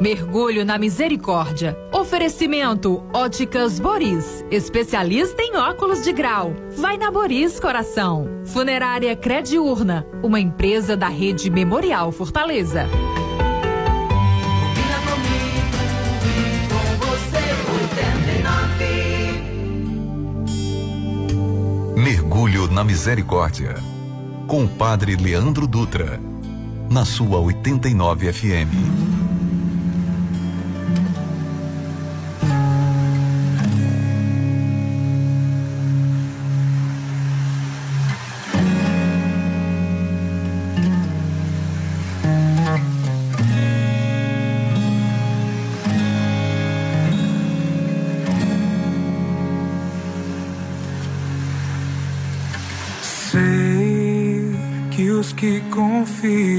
Mergulho na misericórdia. Oferecimento Óticas Boris, especialista em óculos de grau. Vai na Boris Coração. Funerária Crediurna, uma empresa da rede Memorial Fortaleza. Mergulho na Misericórdia. Com o Padre Leandro Dutra. Na sua 89 FM. Que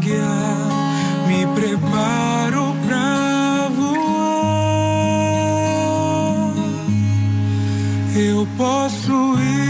águia me preparo pra voar. Eu posso ir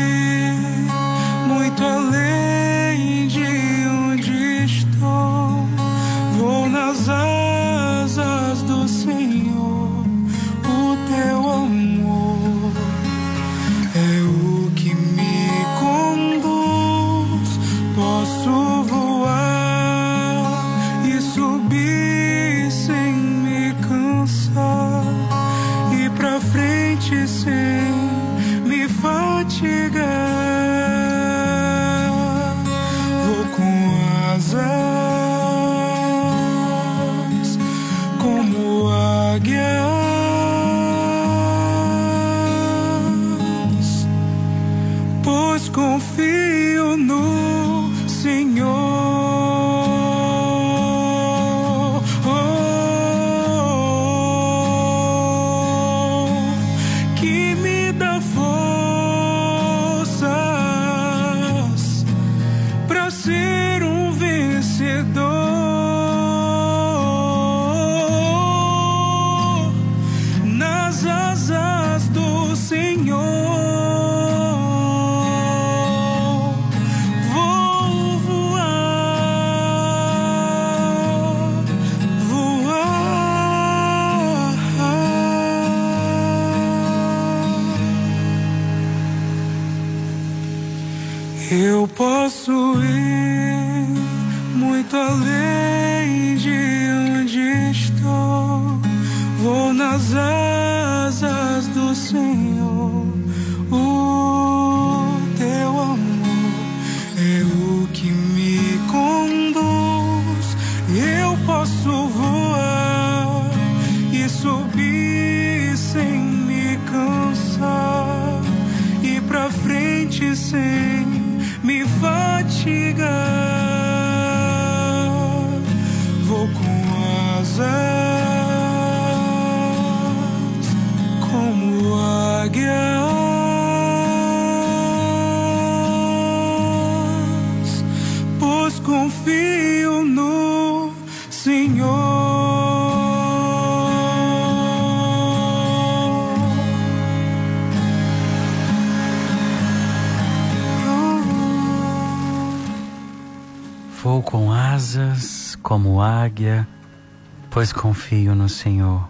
pois confio no Senhor.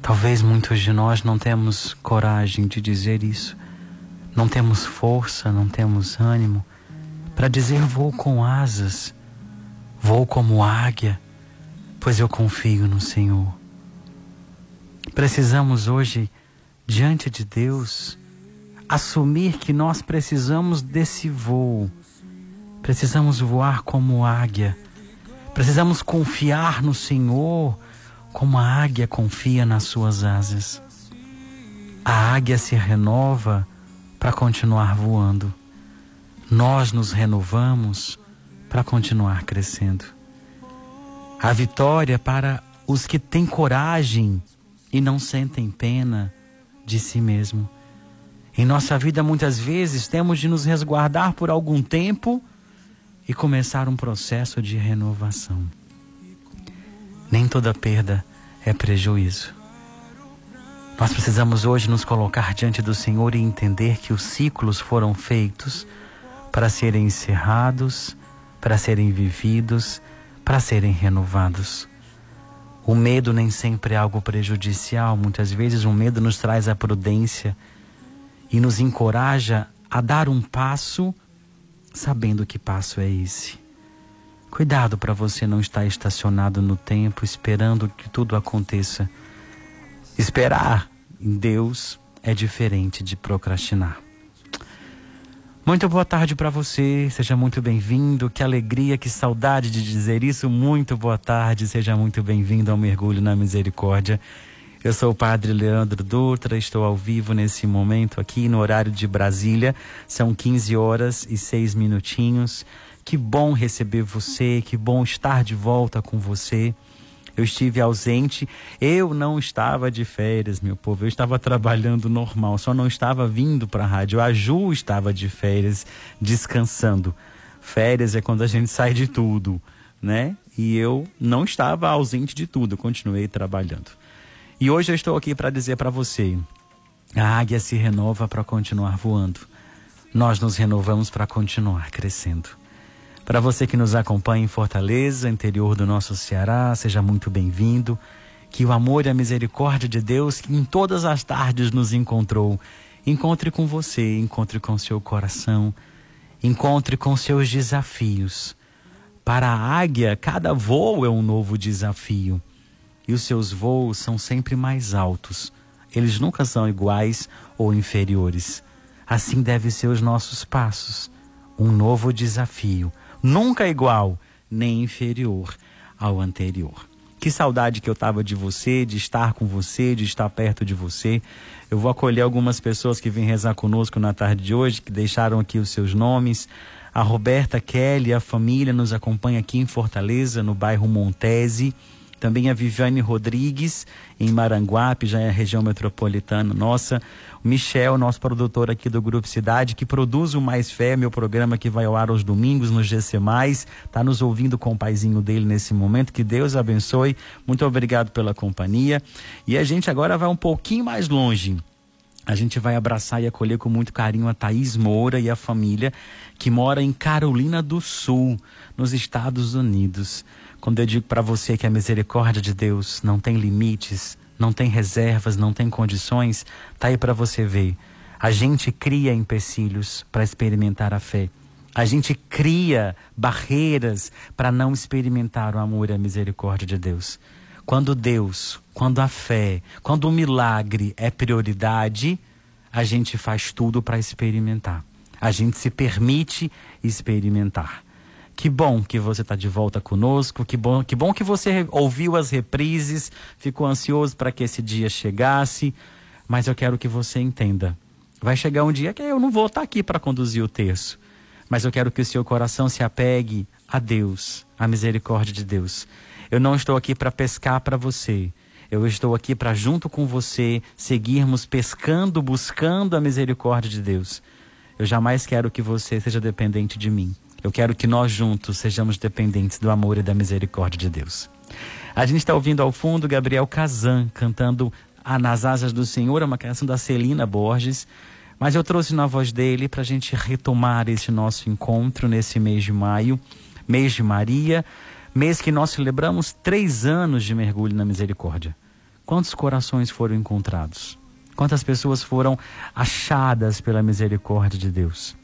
Talvez muitos de nós não temos coragem de dizer isso, não temos força, não temos ânimo para dizer vou com asas, vou como águia, pois eu confio no Senhor. Precisamos hoje, diante de Deus, assumir que nós precisamos desse voo. Precisamos voar como águia. Precisamos confiar no Senhor como a águia confia nas suas asas. A águia se renova para continuar voando. nós nos renovamos para continuar crescendo. A vitória para os que têm coragem e não sentem pena de si mesmo. Em nossa vida, muitas vezes, temos de nos resguardar por algum tempo e começar um processo de renovação. Nem toda perda é prejuízo. Nós precisamos hoje nos colocar diante do Senhor e entender que os ciclos foram feitos para serem encerrados, para serem vividos, para serem renovados. O medo nem sempre é algo prejudicial, muitas vezes o medo nos traz a prudência e nos encoraja a dar um passo sabendo que passo é esse. Cuidado para você não estar estacionado no tempo esperando que tudo aconteça. Esperar em Deus é diferente de procrastinar. Muito boa tarde para você, seja muito bem-vindo. Que alegria, que saudade de dizer isso. Muito boa tarde, seja muito bem-vindo ao Mergulho na Misericórdia. Eu sou o Padre Leandro Dutra, estou ao vivo nesse momento aqui no horário de Brasília. São 15 horas e 6 minutinhos. Que bom receber você, que bom estar de volta com você eu estive ausente, eu não estava de férias, meu povo, eu estava trabalhando normal, só não estava vindo para a rádio. A Ju estava de férias, descansando. Férias é quando a gente sai de tudo, né? E eu não estava ausente de tudo, eu continuei trabalhando. E hoje eu estou aqui para dizer para você: a águia se renova para continuar voando. Nós nos renovamos para continuar crescendo. Para você que nos acompanha em Fortaleza, interior do nosso Ceará, seja muito bem-vindo. Que o amor e a misericórdia de Deus, que em todas as tardes nos encontrou, encontre com você, encontre com seu coração, encontre com seus desafios. Para a águia, cada voo é um novo desafio. E os seus voos são sempre mais altos. Eles nunca são iguais ou inferiores. Assim devem ser os nossos passos. Um novo desafio nunca igual nem inferior ao anterior. Que saudade que eu tava de você, de estar com você, de estar perto de você. Eu vou acolher algumas pessoas que vêm rezar conosco na tarde de hoje, que deixaram aqui os seus nomes. A Roberta Kelly, a família nos acompanha aqui em Fortaleza, no bairro Montese. Também a Viviane Rodrigues, em Maranguape, já é a região metropolitana nossa. O Michel, nosso produtor aqui do Grupo Cidade, que produz o Mais Fé, meu programa que vai ao ar aos domingos no GC+, está nos ouvindo com o paizinho dele nesse momento. Que Deus abençoe. Muito obrigado pela companhia. E a gente agora vai um pouquinho mais longe. A gente vai abraçar e acolher com muito carinho a Thaís Moura e a família que mora em Carolina do Sul, nos Estados Unidos. Quando eu digo para você que a misericórdia de Deus não tem limites, não tem reservas, não tem condições, tá aí para você ver. A gente cria empecilhos para experimentar a fé. A gente cria barreiras para não experimentar o amor e a misericórdia de Deus. Quando Deus, quando a fé, quando o milagre é prioridade, a gente faz tudo para experimentar. A gente se permite experimentar. Que bom que você está de volta conosco, que bom, que bom que você ouviu as reprises, ficou ansioso para que esse dia chegasse, mas eu quero que você entenda. Vai chegar um dia que eu não vou estar tá aqui para conduzir o texto, mas eu quero que o seu coração se apegue a Deus, à misericórdia de Deus. Eu não estou aqui para pescar para você. Eu estou aqui para, junto com você, seguirmos pescando, buscando a misericórdia de Deus. Eu jamais quero que você seja dependente de mim. Eu quero que nós juntos sejamos dependentes do amor e da misericórdia de Deus. A gente está ouvindo ao fundo Gabriel Kazan cantando a Nas Asas do Senhor, é uma canção da Celina Borges. Mas eu trouxe na voz dele para a gente retomar esse nosso encontro nesse mês de maio, mês de Maria, mês que nós celebramos três anos de mergulho na misericórdia. Quantos corações foram encontrados? Quantas pessoas foram achadas pela misericórdia de Deus?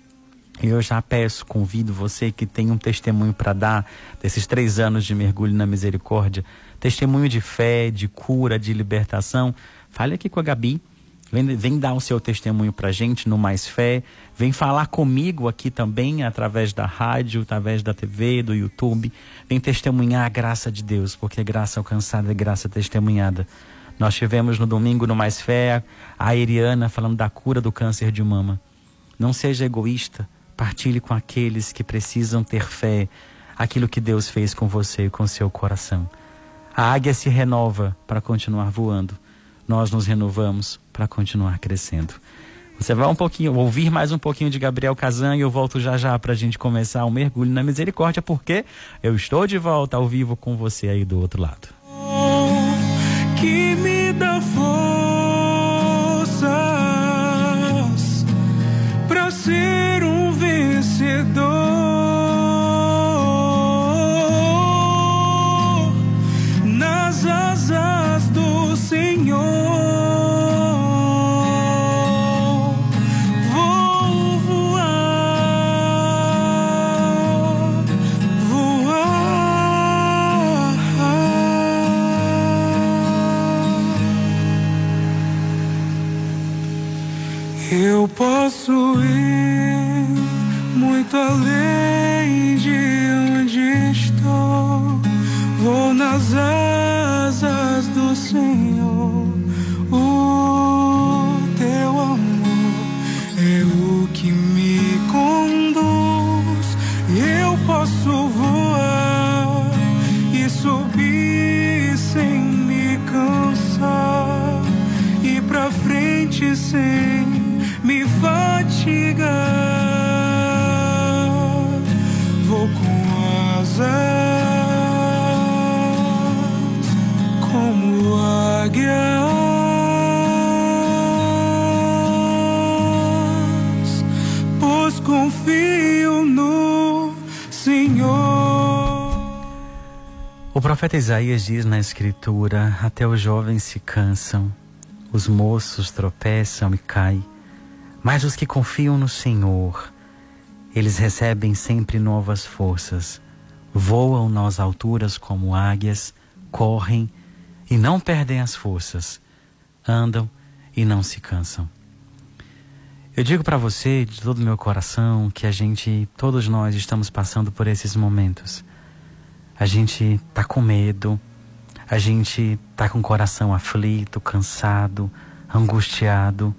Eu já peço, convido você que tem um testemunho para dar desses três anos de mergulho na misericórdia, testemunho de fé, de cura, de libertação. Fale aqui com a Gabi. Vem, vem dar o seu testemunho para gente no Mais Fé. Vem falar comigo aqui também, através da rádio, através da TV, do YouTube. Vem testemunhar a graça de Deus, porque graça alcançada é graça testemunhada. Nós tivemos no domingo no Mais Fé a Eriana falando da cura do câncer de mama. Não seja egoísta Partilhe com aqueles que precisam ter fé aquilo que Deus fez com você e com seu coração. A águia se renova para continuar voando. Nós nos renovamos para continuar crescendo. Você vai um pouquinho, ouvir mais um pouquinho de Gabriel Kazan e eu volto já já para a gente começar o um mergulho na misericórdia, porque eu estou de volta ao vivo com você aí do outro lado. Que profeta Isaías diz na Escritura: Até os jovens se cansam, os moços tropeçam e caem, mas os que confiam no Senhor, eles recebem sempre novas forças, voam nas alturas como águias, correm e não perdem as forças, andam e não se cansam. Eu digo para você de todo o meu coração que a gente, todos nós estamos passando por esses momentos. A gente tá com medo, a gente tá com o coração aflito, cansado, angustiado.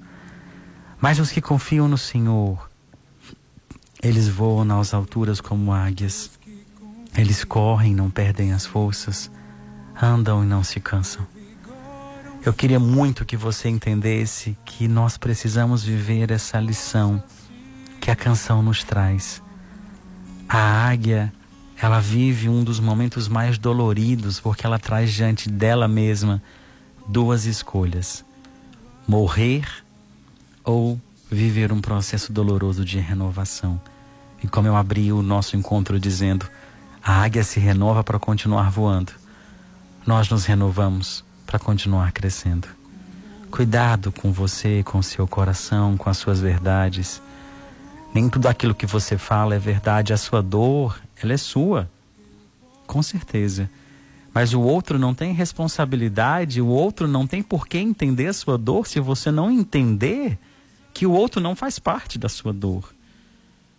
Mas os que confiam no Senhor, eles voam nas alturas como águias. Eles correm, não perdem as forças, andam e não se cansam. Eu queria muito que você entendesse que nós precisamos viver essa lição que a canção nos traz. A águia, ela vive um dos momentos mais doloridos porque ela traz diante dela mesma duas escolhas: morrer ou viver um processo doloroso de renovação. E como eu abri o nosso encontro dizendo, a águia se renova para continuar voando. Nós nos renovamos para continuar crescendo. Cuidado com você, com seu coração, com as suas verdades. Nem tudo aquilo que você fala é verdade. A sua dor, ela é sua. Com certeza. Mas o outro não tem responsabilidade, o outro não tem por que entender a sua dor se você não entender que o outro não faz parte da sua dor.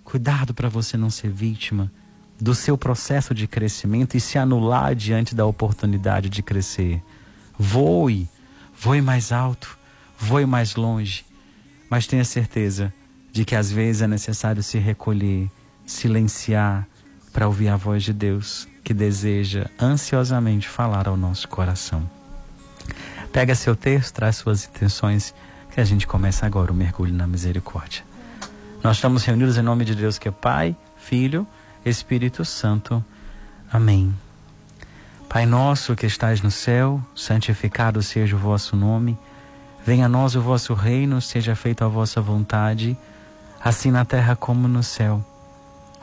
Cuidado para você não ser vítima do seu processo de crescimento e se anular diante da oportunidade de crescer. Voe, voe mais alto, voe mais longe, mas tenha certeza de que às vezes é necessário se recolher, silenciar para ouvir a voz de Deus que deseja ansiosamente falar ao nosso coração. Pega seu texto, traz suas intenções, que a gente começa agora o mergulho na misericórdia. Nós estamos reunidos em nome de Deus que é Pai, Filho, Espírito Santo. Amém. Pai nosso que estais no céu, santificado seja o vosso nome. Venha a nós o vosso reino, seja feita a vossa vontade, assim na terra como no céu.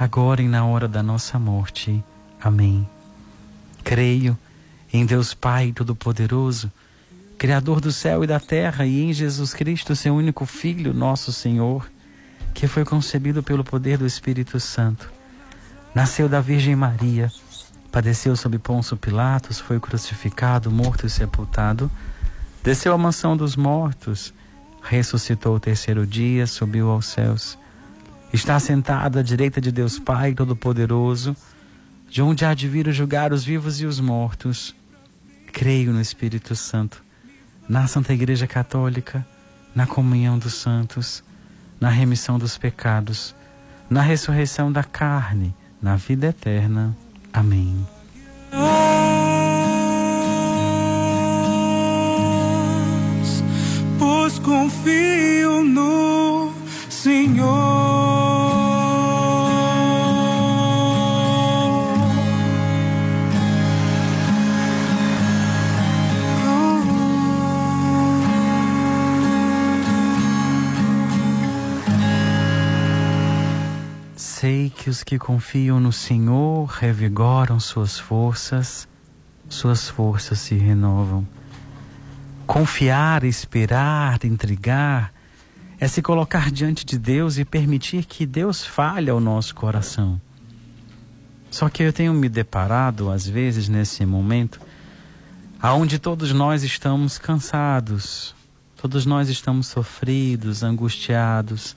agora e na hora da nossa morte. Amém. Creio em Deus Pai Todo-Poderoso, Criador do céu e da terra, e em Jesus Cristo, seu único Filho, nosso Senhor, que foi concebido pelo poder do Espírito Santo Nasceu da Virgem Maria, padeceu sob Ponço Pilatos, foi crucificado, morto e sepultado, desceu à mansão dos mortos, ressuscitou o terceiro dia, subiu aos céus. Está sentado à direita de Deus Pai Todo-Poderoso, de onde há de vir julgar os vivos e os mortos. Creio no Espírito Santo, na Santa Igreja Católica, na comunhão dos santos, na remissão dos pecados, na ressurreição da carne, na vida eterna. Amém. Pois confio no Senhor. Que os que confiam no Senhor revigoram suas forças, suas forças se renovam. Confiar, esperar, intrigar é se colocar diante de Deus e permitir que Deus fale ao nosso coração. Só que eu tenho me deparado, às vezes, nesse momento, aonde todos nós estamos cansados, todos nós estamos sofridos, angustiados.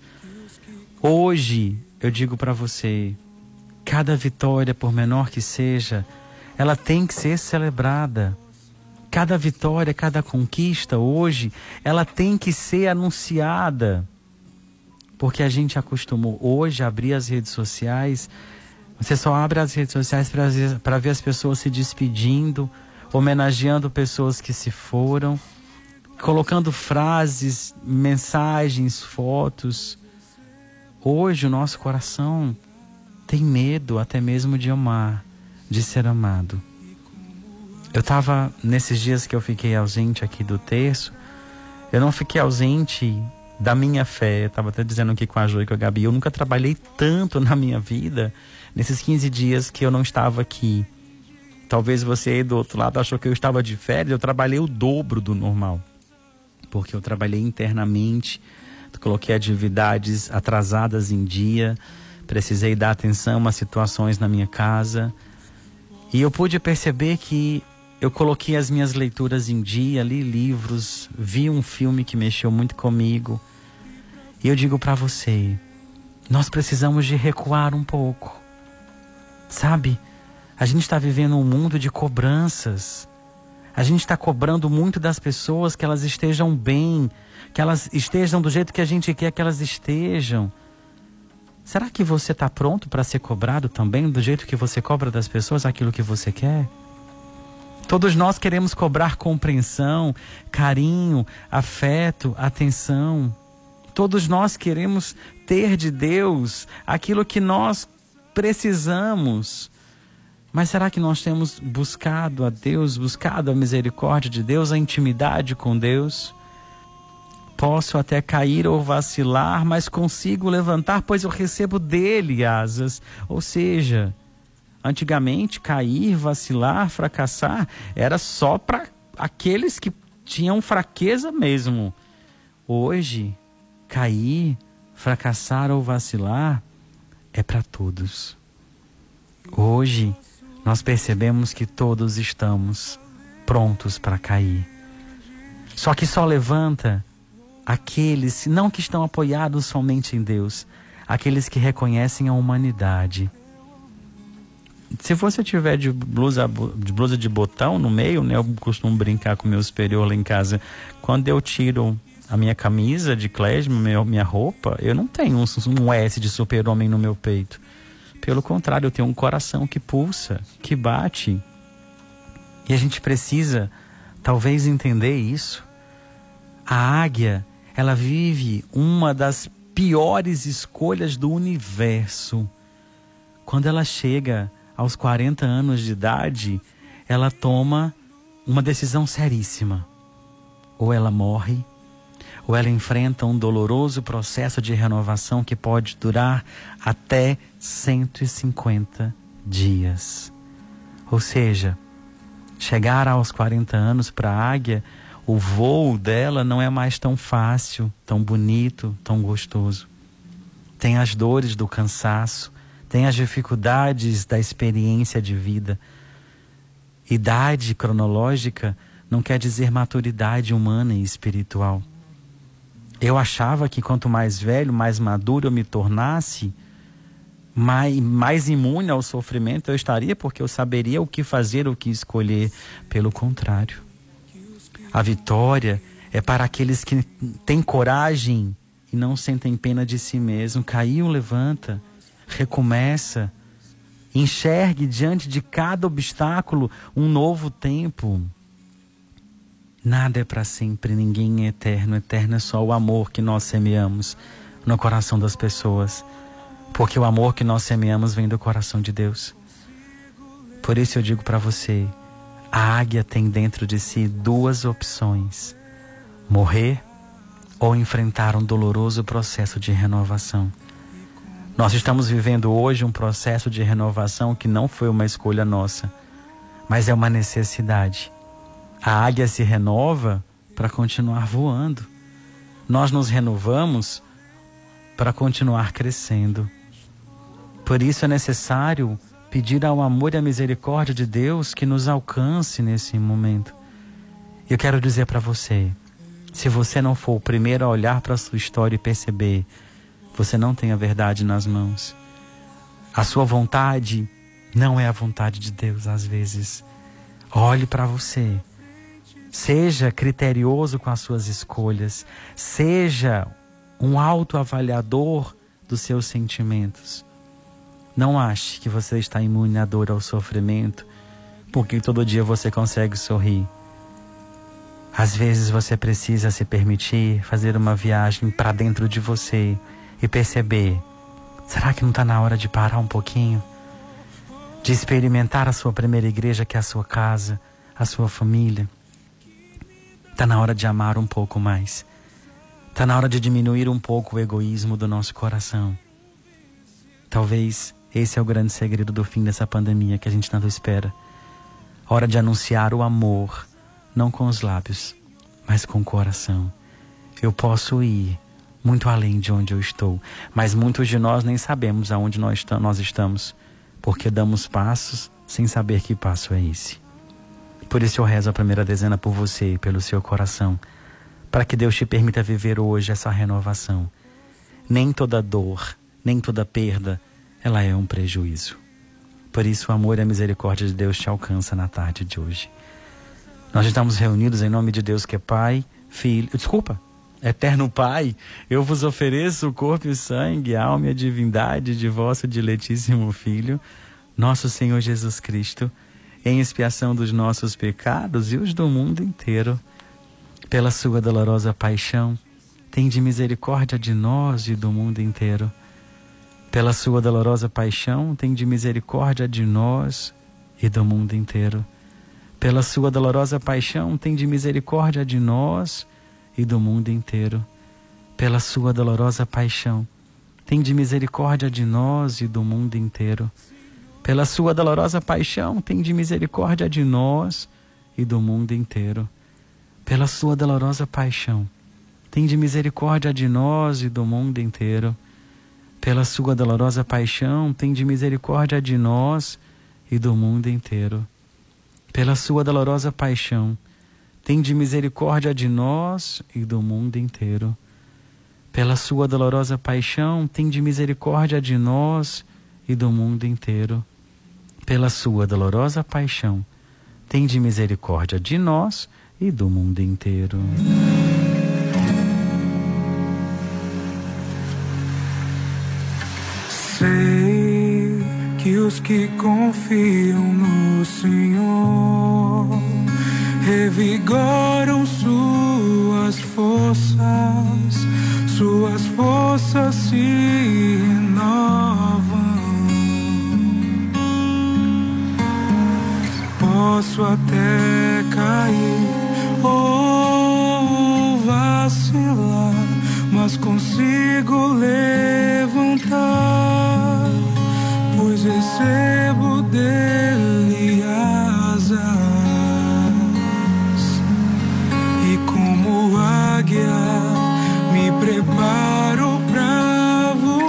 Hoje, eu digo para você, cada vitória, por menor que seja, ela tem que ser celebrada. Cada vitória, cada conquista hoje, ela tem que ser anunciada. Porque a gente acostumou hoje a abrir as redes sociais. Você só abre as redes sociais para ver as pessoas se despedindo, homenageando pessoas que se foram, colocando frases, mensagens, fotos. Hoje o nosso coração tem medo até mesmo de amar, de ser amado. Eu estava, nesses dias que eu fiquei ausente aqui do terço, eu não fiquei ausente da minha fé. Eu estava até dizendo aqui com a Jo e com a Gabi, eu nunca trabalhei tanto na minha vida nesses 15 dias que eu não estava aqui. Talvez você aí do outro lado achou que eu estava de férias, eu trabalhei o dobro do normal. Porque eu trabalhei internamente, coloquei atividades atrasadas em dia, precisei dar atenção a situações na minha casa. E eu pude perceber que eu coloquei as minhas leituras em dia, li livros, vi um filme que mexeu muito comigo. E eu digo para você, nós precisamos de recuar um pouco. Sabe? A gente está vivendo um mundo de cobranças. A gente está cobrando muito das pessoas que elas estejam bem, que elas estejam do jeito que a gente quer que elas estejam. Será que você está pronto para ser cobrado também do jeito que você cobra das pessoas aquilo que você quer? Todos nós queremos cobrar compreensão, carinho, afeto, atenção. Todos nós queremos ter de Deus aquilo que nós precisamos. Mas será que nós temos buscado a Deus, buscado a misericórdia de Deus, a intimidade com Deus? Posso até cair ou vacilar, mas consigo levantar, pois eu recebo dele asas. Ou seja, antigamente cair, vacilar, fracassar era só para aqueles que tinham fraqueza mesmo. Hoje, cair, fracassar ou vacilar é para todos. Hoje, nós percebemos que todos estamos prontos para cair. Só que só levanta aqueles, não que estão apoiados somente em Deus, aqueles que reconhecem a humanidade. Se você tiver de blusa, de blusa de botão no meio, né, eu costumo brincar com meu superior lá em casa. Quando eu tiro a minha camisa de minha, minha roupa, eu não tenho um, um S de super-homem no meu peito. Pelo contrário, eu tenho um coração que pulsa, que bate. E a gente precisa, talvez, entender isso. A águia ela vive uma das piores escolhas do universo. Quando ela chega aos 40 anos de idade, ela toma uma decisão seríssima. Ou ela morre, ou ela enfrenta um doloroso processo de renovação que pode durar até 150 dias. Ou seja, chegar aos 40 anos para a águia o voo dela não é mais tão fácil, tão bonito, tão gostoso. Tem as dores do cansaço, tem as dificuldades da experiência de vida. Idade cronológica não quer dizer maturidade humana e espiritual. Eu achava que quanto mais velho, mais maduro eu me tornasse, mais, mais imune ao sofrimento eu estaria, porque eu saberia o que fazer, o que escolher. Pelo contrário. A vitória é para aqueles que têm coragem e não sentem pena de si mesmo. Caiu, levanta, recomeça. Enxergue diante de cada obstáculo um novo tempo. Nada é para sempre, ninguém é eterno. Eterno é só o amor que nós semeamos no coração das pessoas. Porque o amor que nós semeamos vem do coração de Deus. Por isso eu digo para você: a águia tem dentro de si duas opções: morrer ou enfrentar um doloroso processo de renovação. Nós estamos vivendo hoje um processo de renovação que não foi uma escolha nossa, mas é uma necessidade. A águia se renova para continuar voando. Nós nos renovamos para continuar crescendo. Por isso é necessário pedir ao amor e à misericórdia de Deus que nos alcance nesse momento. Eu quero dizer para você, se você não for o primeiro a olhar para a sua história e perceber, você não tem a verdade nas mãos. A sua vontade não é a vontade de Deus às vezes. Olhe para você. Seja criterioso com as suas escolhas. Seja um autoavaliador dos seus sentimentos. Não ache que você está imune à dor, ao sofrimento, porque todo dia você consegue sorrir. Às vezes você precisa se permitir fazer uma viagem para dentro de você e perceber: será que não está na hora de parar um pouquinho? De experimentar a sua primeira igreja, que é a sua casa, a sua família Está na hora de amar um pouco mais. Está na hora de diminuir um pouco o egoísmo do nosso coração. Talvez esse é o grande segredo do fim dessa pandemia que a gente tanto espera. Hora de anunciar o amor, não com os lábios, mas com o coração. Eu posso ir muito além de onde eu estou, mas muitos de nós nem sabemos aonde nós estamos, porque damos passos sem saber que passo é esse. Por isso eu rezo a primeira dezena por você e pelo seu coração, para que Deus te permita viver hoje essa renovação. Nem toda dor, nem toda perda, ela é um prejuízo. Por isso o amor e a misericórdia de Deus te alcança na tarde de hoje. Nós estamos reunidos em nome de Deus que é Pai, Filho, desculpa, Eterno Pai, eu vos ofereço o corpo e sangue, a alma e a divindade de vosso diletíssimo Filho, nosso Senhor Jesus Cristo, em expiação dos nossos pecados e os do mundo inteiro. Pela sua dolorosa paixão, tem de misericórdia de nós e do mundo inteiro. Pela sua dolorosa paixão, tem de misericórdia de nós e do mundo inteiro. Pela sua dolorosa paixão, tem de misericórdia de nós e do mundo inteiro. Pela sua dolorosa paixão, tem de misericórdia de nós e do mundo inteiro pela sua dolorosa paixão, tem de misericórdia de nós e do mundo inteiro. Pela sua dolorosa paixão, tem de misericórdia de nós e do mundo inteiro. Pela sua dolorosa paixão, tem de misericórdia de nós e do mundo inteiro. Pela sua dolorosa paixão, tem de misericórdia de nós e do mundo inteiro. Pela sua dolorosa paixão, tem de misericórdia de nós e do mundo inteiro pela sua dolorosa paixão, tende misericórdia de nós e do mundo inteiro. Os que confiam no Senhor revigoram suas forças, suas forças se renovam. posso até cair ou vacilar, mas consigo levantar, recebo dele asas e como águia me preparo pra voar.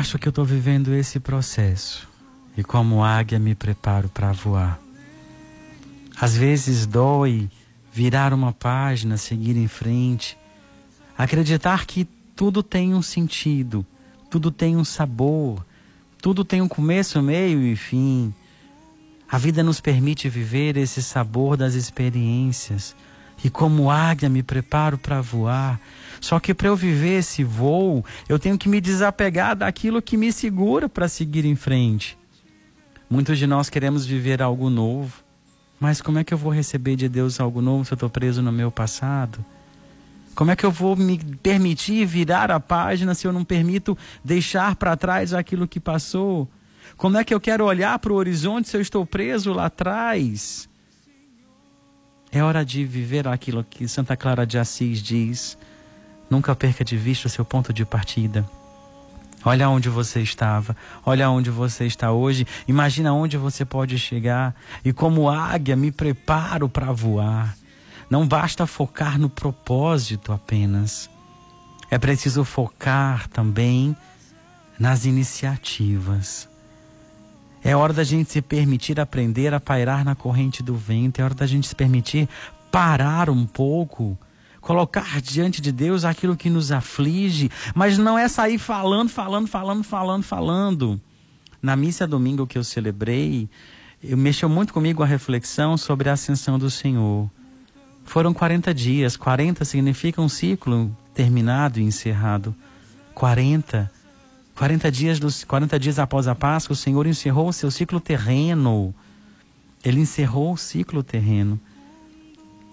acho que eu estou vivendo esse processo e como águia me preparo para voar. Às vezes dói virar uma página, seguir em frente, acreditar que tudo tem um sentido, tudo tem um sabor, tudo tem um começo, meio e fim. A vida nos permite viver esse sabor das experiências. E como águia me preparo para voar. Só que para eu viver esse voo, eu tenho que me desapegar daquilo que me segura para seguir em frente. Muitos de nós queremos viver algo novo, mas como é que eu vou receber de Deus algo novo se eu estou preso no meu passado? Como é que eu vou me permitir virar a página se eu não permito deixar para trás aquilo que passou? Como é que eu quero olhar para o horizonte se eu estou preso lá atrás? É hora de viver aquilo que Santa Clara de Assis diz. Nunca perca de vista o seu ponto de partida. Olha onde você estava, olha onde você está hoje, imagina onde você pode chegar e como águia me preparo para voar. Não basta focar no propósito apenas. É preciso focar também nas iniciativas. É hora da gente se permitir aprender a pairar na corrente do vento, é hora da gente se permitir parar um pouco colocar diante de Deus aquilo que nos aflige, mas não é sair falando, falando, falando, falando, falando. Na missa domingo que eu celebrei, eu mexeu muito comigo a reflexão sobre a ascensão do Senhor. Foram 40 dias, 40 significa um ciclo terminado e encerrado. 40 40 dias dos 40 dias após a Páscoa, o Senhor encerrou o seu ciclo terreno. Ele encerrou o ciclo terreno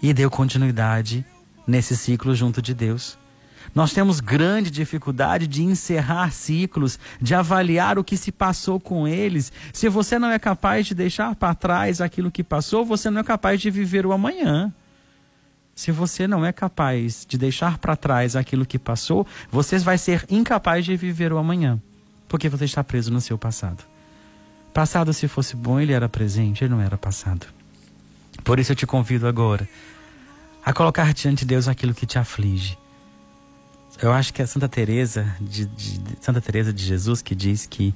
e deu continuidade nesse ciclo junto de Deus. Nós temos grande dificuldade de encerrar ciclos, de avaliar o que se passou com eles. Se você não é capaz de deixar para trás aquilo que passou, você não é capaz de viver o amanhã. Se você não é capaz de deixar para trás aquilo que passou, você vai ser incapaz de viver o amanhã, porque você está preso no seu passado. Passado, se fosse bom, ele era presente, ele não era passado. Por isso eu te convido agora a colocar diante de Deus aquilo que te aflige. Eu acho que é Santa Teresa de, de, Santa Teresa de Jesus que diz que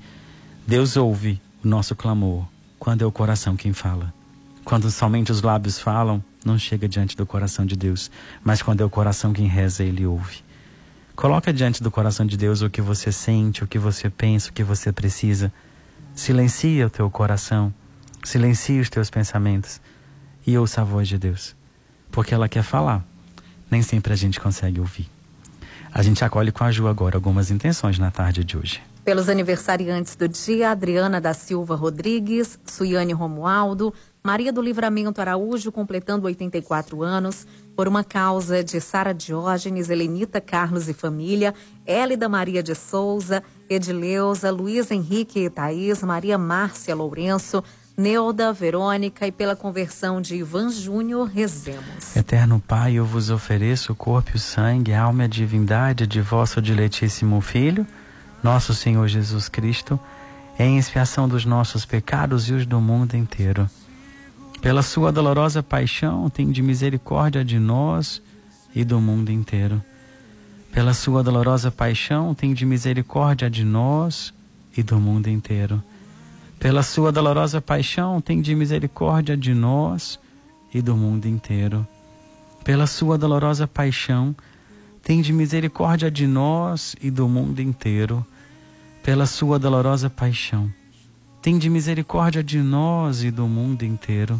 Deus ouve o nosso clamor quando é o coração quem fala. Quando somente os lábios falam, não chega diante do coração de Deus, mas quando é o coração quem reza, ele ouve. Coloca diante do coração de Deus o que você sente, o que você pensa, o que você precisa. Silencia o teu coração, silencia os teus pensamentos e ouça a voz de Deus porque ela quer falar. Nem sempre a gente consegue ouvir. A gente acolhe com a Ju agora algumas intenções na tarde de hoje. Pelos aniversariantes do dia, Adriana da Silva Rodrigues, Suiane Romualdo, Maria do Livramento Araújo, completando 84 anos, por uma causa de Sara Diógenes, Helenita Carlos e família, Hélida Maria de Souza, Edileuza, Luiz Henrique e Thaís, Maria Márcia Lourenço, Neuda, Verônica e pela conversão de Ivan Júnior, rezemos. Eterno Pai, eu vos ofereço o corpo e o sangue, a alma e a divindade de vosso diletíssimo Filho, nosso Senhor Jesus Cristo, em expiação dos nossos pecados e os do mundo inteiro. Pela sua dolorosa paixão, tem de misericórdia de nós e do mundo inteiro. Pela sua dolorosa paixão, tem de misericórdia de nós e do mundo inteiro pela sua dolorosa paixão, tem de misericórdia de nós e do mundo inteiro. Pela sua dolorosa paixão, tem de misericórdia de nós e do mundo inteiro. Pela sua dolorosa paixão, tem de misericórdia de nós e do mundo inteiro.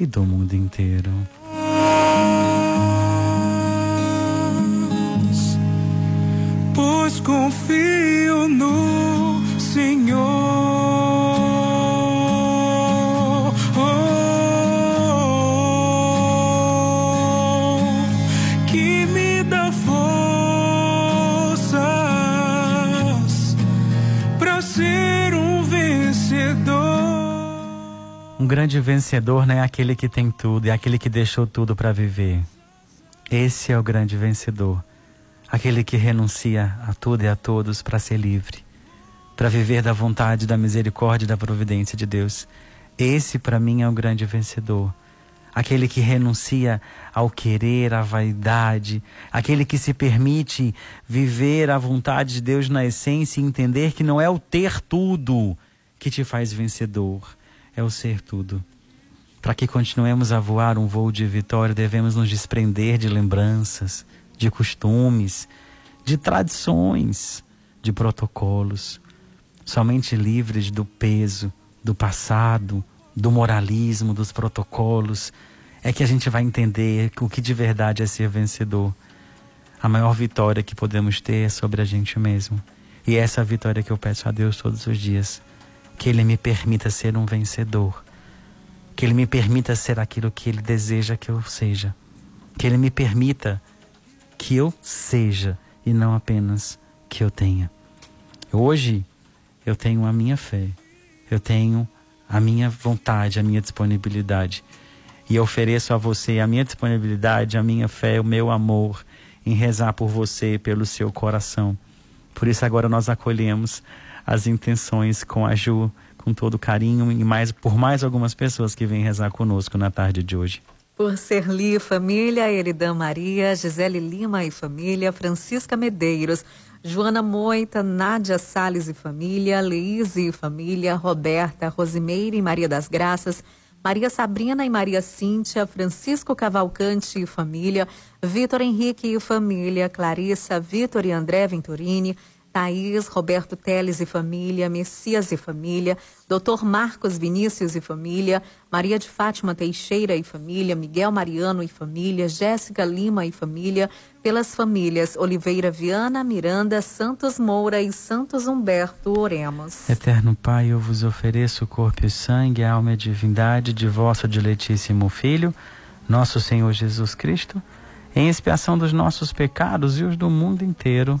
e do mundo inteiro. Pois confio Um grande vencedor não é aquele que tem tudo, é aquele que deixou tudo para viver. Esse é o grande vencedor. Aquele que renuncia a tudo e a todos para ser livre, para viver da vontade, da misericórdia e da providência de Deus. Esse para mim é o grande vencedor aquele que renuncia ao querer, à vaidade, aquele que se permite viver a vontade de Deus na essência e entender que não é o ter tudo que te faz vencedor, é o ser tudo. Para que continuemos a voar um voo de vitória, devemos nos desprender de lembranças, de costumes, de tradições, de protocolos, somente livres do peso do passado, do moralismo, dos protocolos, é que a gente vai entender o que de verdade é ser vencedor. A maior vitória que podemos ter é sobre a gente mesmo. E é essa vitória que eu peço a Deus todos os dias. Que Ele me permita ser um vencedor. Que Ele me permita ser aquilo que Ele deseja que eu seja. Que Ele me permita que eu seja e não apenas que eu tenha. Hoje eu tenho a minha fé, eu tenho a minha vontade, a minha disponibilidade e ofereço a você a minha disponibilidade, a minha fé, o meu amor em rezar por você, pelo seu coração. Por isso agora nós acolhemos as intenções com a Ju, com todo carinho e mais por mais algumas pessoas que vêm rezar conosco na tarde de hoje. Por Serli Família, Eridan Maria, Gisele Lima e Família, Francisca Medeiros, Joana Moita, Nádia Sales e Família, Leise e Família, Roberta, Rosimeire e Maria das Graças, Maria Sabrina e Maria Cíntia, Francisco Cavalcante e família, Vitor Henrique e família, Clarissa, Vitor e André Venturini, Thaís, Roberto Teles e família, Messias e família, Dr. Marcos Vinícius e família, Maria de Fátima Teixeira e família, Miguel Mariano e família, Jéssica Lima e família, pelas famílias Oliveira Viana, Miranda, Santos Moura e Santos Humberto, oremos. Eterno Pai, eu vos ofereço o corpo e sangue, a alma e a divindade de vosso diletíssimo Filho, nosso Senhor Jesus Cristo, em expiação dos nossos pecados e os do mundo inteiro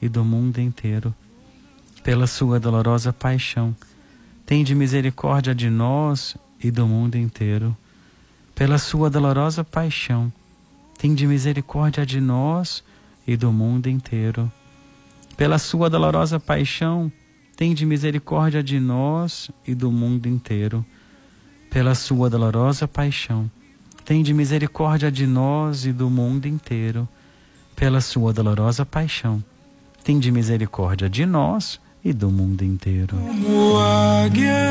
e do mundo inteiro. Pela sua dolorosa paixão, tende misericórdia de nós e do mundo inteiro. Pela sua dolorosa paixão, tende misericórdia de nós e do mundo inteiro. Pela sua dolorosa paixão, tende misericórdia de nós e do mundo inteiro. Pela sua dolorosa paixão, tende misericórdia de nós e do mundo inteiro. Pela sua dolorosa paixão, tende misericórdia de nós e do mundo inteiro. Como águias,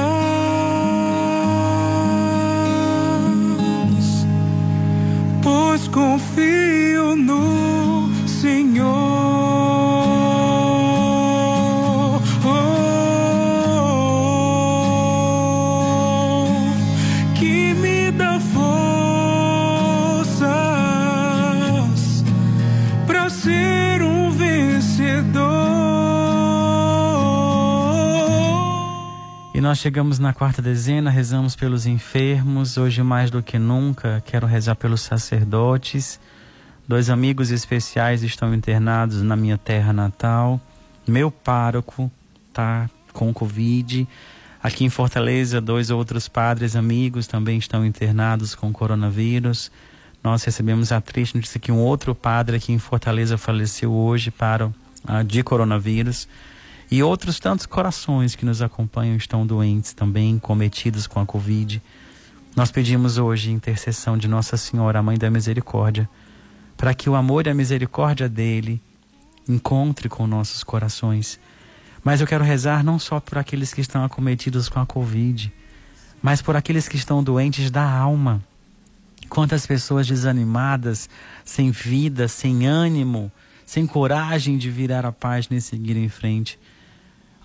chegamos na quarta dezena, rezamos pelos enfermos. Hoje, mais do que nunca, quero rezar pelos sacerdotes. Dois amigos especiais estão internados na minha terra natal. Meu pároco está com Covid. Aqui em Fortaleza, dois outros padres amigos também estão internados com coronavírus. Nós recebemos a triste notícia que um outro padre aqui em Fortaleza faleceu hoje para, uh, de coronavírus. E outros tantos corações que nos acompanham estão doentes também, cometidos com a Covid. Nós pedimos hoje intercessão de Nossa Senhora, a Mãe da Misericórdia, para que o amor e a misericórdia dele encontre com nossos corações. Mas eu quero rezar não só por aqueles que estão acometidos com a Covid, mas por aqueles que estão doentes da alma. Quantas pessoas desanimadas, sem vida, sem ânimo, sem coragem de virar a página e seguir em frente.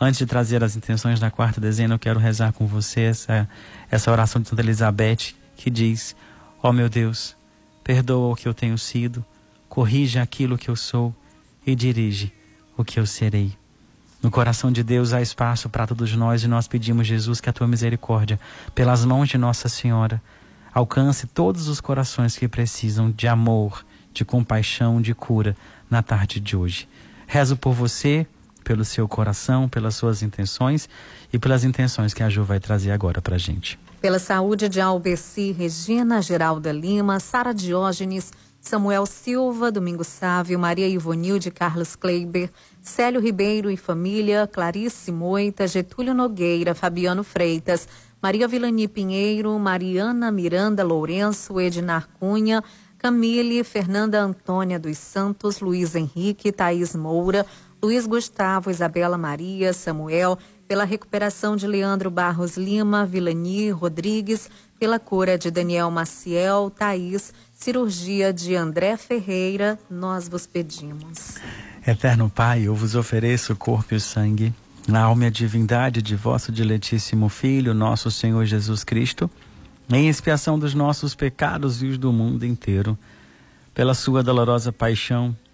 Antes de trazer as intenções da quarta dezena, eu quero rezar com você essa, essa oração de Santa Elizabeth que diz: Ó oh, meu Deus, perdoa o que eu tenho sido, corrige aquilo que eu sou e dirige o que eu serei. No coração de Deus há espaço para todos nós e nós pedimos, Jesus, que a tua misericórdia, pelas mãos de Nossa Senhora, alcance todos os corações que precisam de amor, de compaixão, de cura na tarde de hoje. Rezo por você, pelo seu coração, pelas suas intenções e pelas intenções que a Ju vai trazer agora para a gente. Pela saúde de Albeci, Regina Geralda Lima, Sara Diógenes, Samuel Silva, Domingo Sávio, Maria Ivonilde Carlos Kleiber, Célio Ribeiro e família, Clarice Moita, Getúlio Nogueira, Fabiano Freitas, Maria Vilani Pinheiro, Mariana Miranda Lourenço, Ednar Cunha, Camille, Fernanda Antônia dos Santos, Luiz Henrique, Thaís Moura, Luiz Gustavo, Isabela Maria, Samuel, pela recuperação de Leandro Barros Lima, Vilani Rodrigues, pela cura de Daniel Maciel, Thaís, cirurgia de André Ferreira, nós vos pedimos. Eterno Pai, eu vos ofereço o corpo e o sangue, a alma e a divindade de vosso diletíssimo Filho, nosso Senhor Jesus Cristo, em expiação dos nossos pecados e os do mundo inteiro. Pela sua dolorosa paixão,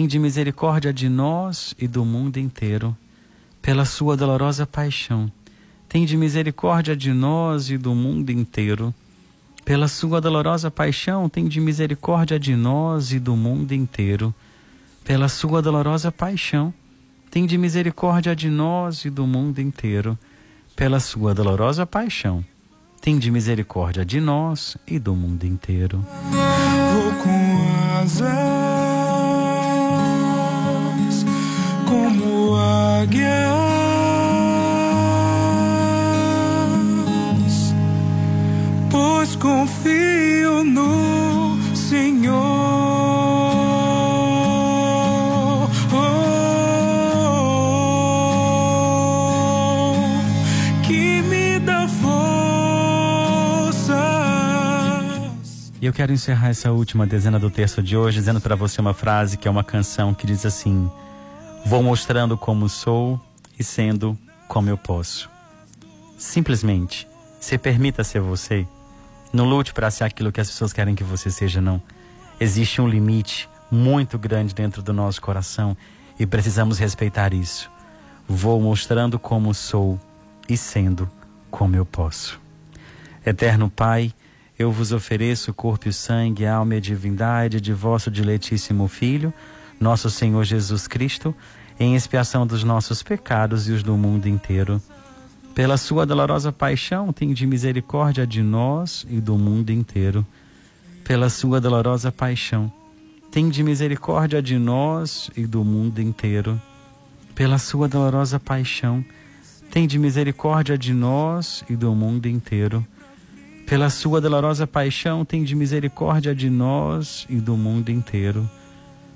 de misericórdia de nós e do mundo inteiro. Pela sua dolorosa paixão, de misericórdia de nós e do mundo inteiro. Pela sua dolorosa paixão, de misericórdia de nós e do mundo inteiro. Pela sua dolorosa paixão, de misericórdia de nós e do mundo inteiro. Pela sua dolorosa paixão, de misericórdia de nós e do mundo inteiro. Vou com asas águias, pois confio no Senhor. E eu quero encerrar essa última dezena do texto de hoje dizendo para você uma frase que é uma canção que diz assim: Vou mostrando como sou e sendo como eu posso. Simplesmente, se permita ser você. Não lute para ser aquilo que as pessoas querem que você seja, não. Existe um limite muito grande dentro do nosso coração e precisamos respeitar isso. Vou mostrando como sou e sendo como eu posso. Eterno Pai, eu vos ofereço o corpo e o sangue, alma e divindade de vosso diletíssimo Filho nosso Senhor Jesus Cristo, em expiação dos nossos pecados e os do mundo inteiro. Pela sua dolorosa paixão, tem de misericórdia de nós e do mundo inteiro. Pela sua dolorosa paixão, tem de misericórdia de nós e do mundo inteiro. Pela sua dolorosa paixão, tem de misericórdia de nós e do mundo inteiro. Pela sua dolorosa paixão, tem de misericórdia de nós e do mundo inteiro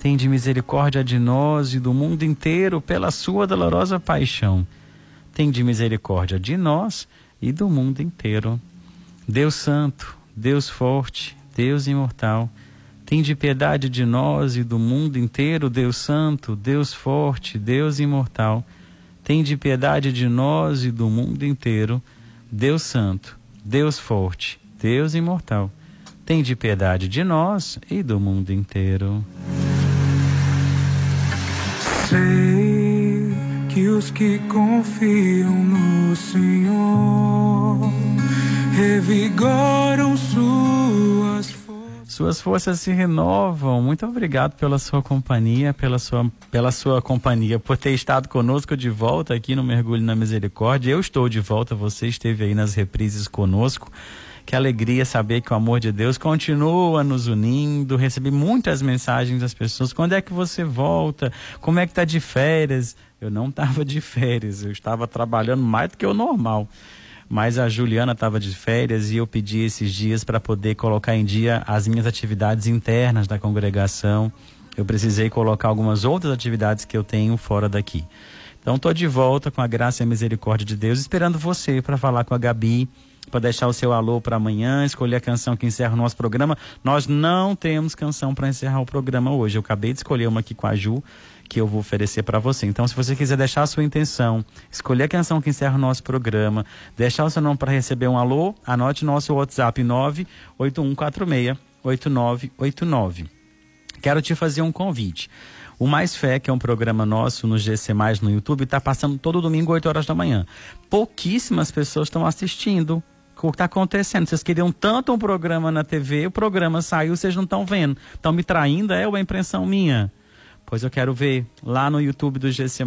Tende misericórdia de nós e do mundo inteiro pela sua dolorosa paixão. Tende misericórdia de nós e do mundo inteiro. Deus Santo, Deus Forte, Deus Imortal, tende piedade de nós e do mundo inteiro, Deus Santo, Deus Forte, Deus Imortal. Tende piedade de nós e do mundo inteiro, Deus Santo, Deus Forte, Deus Imortal. Tende piedade de nós e do mundo inteiro. Sei que os que confiam no Senhor, revigoram suas forças. Suas forças se renovam. Muito obrigado pela sua companhia, pela sua, pela sua companhia, por ter estado conosco de volta aqui no Mergulho na Misericórdia. Eu estou de volta, você esteve aí nas reprises conosco. Que alegria saber que o amor de Deus continua nos unindo. Recebi muitas mensagens das pessoas. Quando é que você volta? Como é que tá de férias? Eu não estava de férias, eu estava trabalhando mais do que o normal. Mas a Juliana estava de férias e eu pedi esses dias para poder colocar em dia as minhas atividades internas da congregação. Eu precisei colocar algumas outras atividades que eu tenho fora daqui. Então estou de volta com a graça e a misericórdia de Deus, esperando você para falar com a Gabi para deixar o seu alô para amanhã, escolher a canção que encerra o nosso programa. Nós não temos canção para encerrar o programa hoje. Eu acabei de escolher uma aqui com a Ju, que eu vou oferecer para você. Então, se você quiser deixar a sua intenção, escolher a canção que encerra o nosso programa, deixar o seu nome para receber um alô, anote nosso WhatsApp 98146 8989. Quero te fazer um convite. O Mais Fé, que é um programa nosso no GC Mais no YouTube, está passando todo domingo, 8 horas da manhã. Pouquíssimas pessoas estão assistindo o que está acontecendo. Vocês queriam tanto um programa na TV, o programa saiu, vocês não estão vendo. Estão me traindo, é é impressão minha? Pois eu quero ver lá no YouTube do GC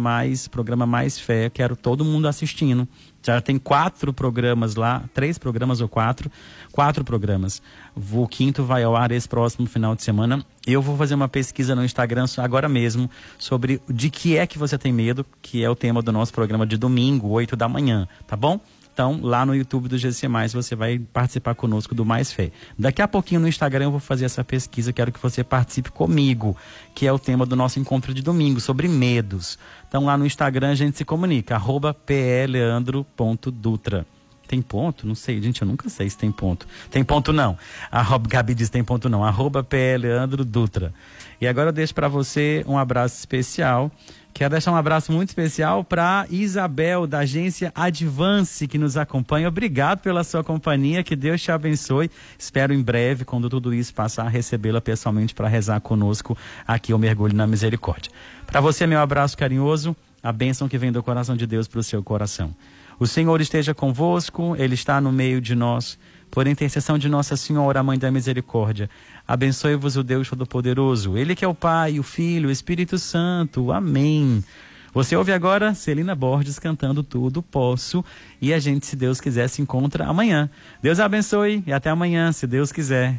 programa Mais Fé, quero todo mundo assistindo. Já tem quatro programas lá, três programas ou quatro, quatro programas. O quinto vai ao ar esse próximo final de semana. Eu vou fazer uma pesquisa no Instagram agora mesmo sobre de que é que você tem medo, que é o tema do nosso programa de domingo, 8 da manhã, tá bom? Então, lá no YouTube do GC Mais, você vai participar conosco do Mais Fé. Daqui a pouquinho no Instagram eu vou fazer essa pesquisa, quero que você participe comigo, que é o tema do nosso encontro de domingo, sobre medos. Então, lá no Instagram a gente se comunica, arroba pleandro.dutra. Tem ponto? Não sei, gente, eu nunca sei se tem ponto. Tem ponto não. Arroba, Gabi diz tem ponto não. Arroba pleandro.dutra. E agora eu deixo para você um abraço especial Quero deixar um abraço muito especial para Isabel, da agência Advance, que nos acompanha. Obrigado pela sua companhia, que Deus te abençoe. Espero em breve, quando tudo isso passar, recebê-la pessoalmente para rezar conosco aqui ao Mergulho na Misericórdia. Para você, meu abraço carinhoso, a bênção que vem do coração de Deus para o seu coração. O Senhor esteja convosco, Ele está no meio de nós. Por intercessão de Nossa Senhora, Mãe da Misericórdia, Abençoe-vos o Deus Todo-Poderoso, Ele que é o Pai, o Filho, o Espírito Santo. Amém. Você ouve agora Celina Borges cantando Tudo Posso. E a gente, se Deus quiser, se encontra amanhã. Deus abençoe e até amanhã, se Deus quiser.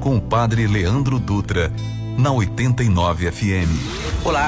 Com o Padre Leandro Dutra na 89 FM. Olá,